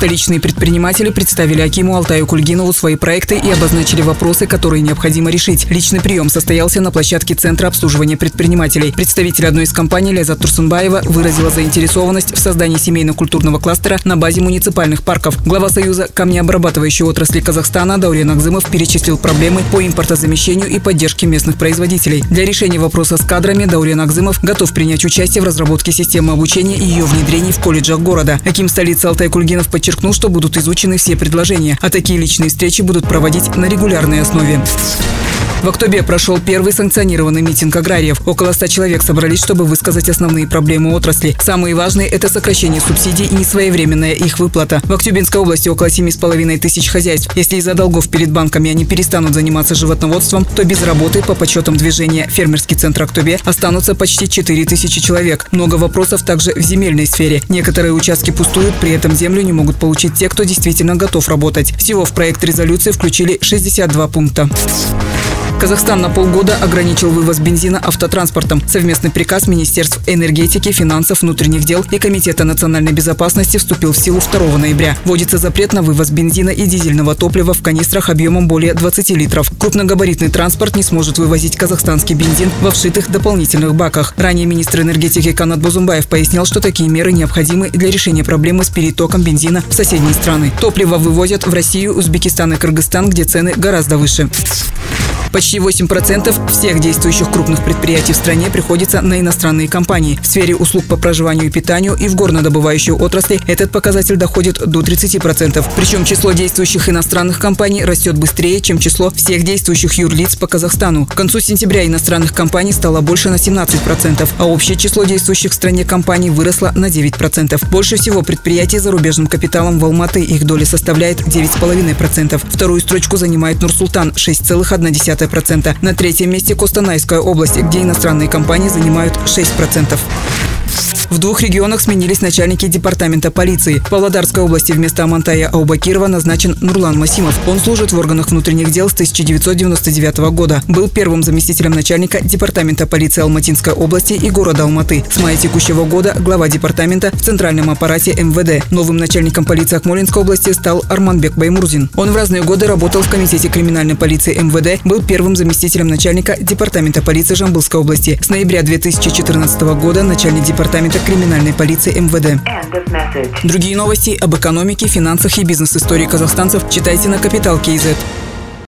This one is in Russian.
Столичные предприниматели представили Акиму Алтаю Кульгинову свои проекты и обозначили вопросы, которые необходимо решить. Личный прием состоялся на площадке Центра обслуживания предпринимателей. Представитель одной из компаний Ляза Турсунбаева выразила заинтересованность в создании семейно-культурного кластера на базе муниципальных парков. Глава Союза камнеобрабатывающей отрасли Казахстана Даурен Акзымов перечислил проблемы по импортозамещению и поддержке местных производителей. Для решения вопроса с кадрами Даурен Акзымов готов принять участие в разработке системы обучения и ее внедрении в колледжах города. Аким столицы Алтай Кульгинов подчеркнул, подчеркнул, что будут изучены все предложения, а такие личные встречи будут проводить на регулярной основе. В октябре прошел первый санкционированный митинг аграриев. Около 100 человек собрались, чтобы высказать основные проблемы отрасли. Самые важные – это сокращение субсидий и несвоевременная их выплата. В Актюбинской области около 7,5 тысяч хозяйств. Если из-за долгов перед банками они перестанут заниматься животноводством, то без работы, по подсчетам движения «Фермерский центр Актобе» останутся почти 4 тысячи человек. Много вопросов также в земельной сфере. Некоторые участки пустуют, при этом землю не могут получить те, кто действительно готов работать. Всего в проект резолюции включили 62 пункта. Казахстан на полгода ограничил вывоз бензина автотранспортом. Совместный приказ Министерств энергетики, финансов, внутренних дел и Комитета национальной безопасности вступил в силу 2 ноября. Вводится запрет на вывоз бензина и дизельного топлива в канистрах объемом более 20 литров. Крупногабаритный транспорт не сможет вывозить казахстанский бензин во вшитых дополнительных баках. Ранее министр энергетики Канат Бузумбаев пояснял, что такие меры необходимы для решения проблемы с перетоком бензина в соседние страны. Топливо вывозят в Россию, Узбекистан и Кыргызстан, где цены гораздо выше. Почти 8% всех действующих крупных предприятий в стране приходится на иностранные компании. В сфере услуг по проживанию и питанию и в горнодобывающей отрасли этот показатель доходит до 30%. Причем число действующих иностранных компаний растет быстрее, чем число всех действующих юрлиц по Казахстану. К концу сентября иностранных компаний стало больше на 17%, а общее число действующих в стране компаний выросло на 9%. Больше всего предприятий зарубежным капиталом в Алматы их доля составляет 9,5%. Вторую строчку занимает Нур-Султан – 6,1%. 0,1%. На третьем месте Костанайская область, где иностранные компании занимают 6%. В двух регионах сменились начальники департамента полиции. В Павлодарской области вместо Амантая Аубакирова назначен Нурлан Масимов. Он служит в органах внутренних дел с 1999 года. Был первым заместителем начальника департамента полиции Алматинской области и города Алматы. С мая текущего года глава департамента в центральном аппарате МВД. Новым начальником полиции Акмолинской области стал Арманбек Баймурзин. Он в разные годы работал в комитете криминальной полиции МВД, был первым заместителем начальника департамента полиции Жамбылской области. С ноября 2014 года начальник департамента криминальной полиции МВД. Другие новости об экономике, финансах и бизнес-истории казахстанцев читайте на Капитал Киезет.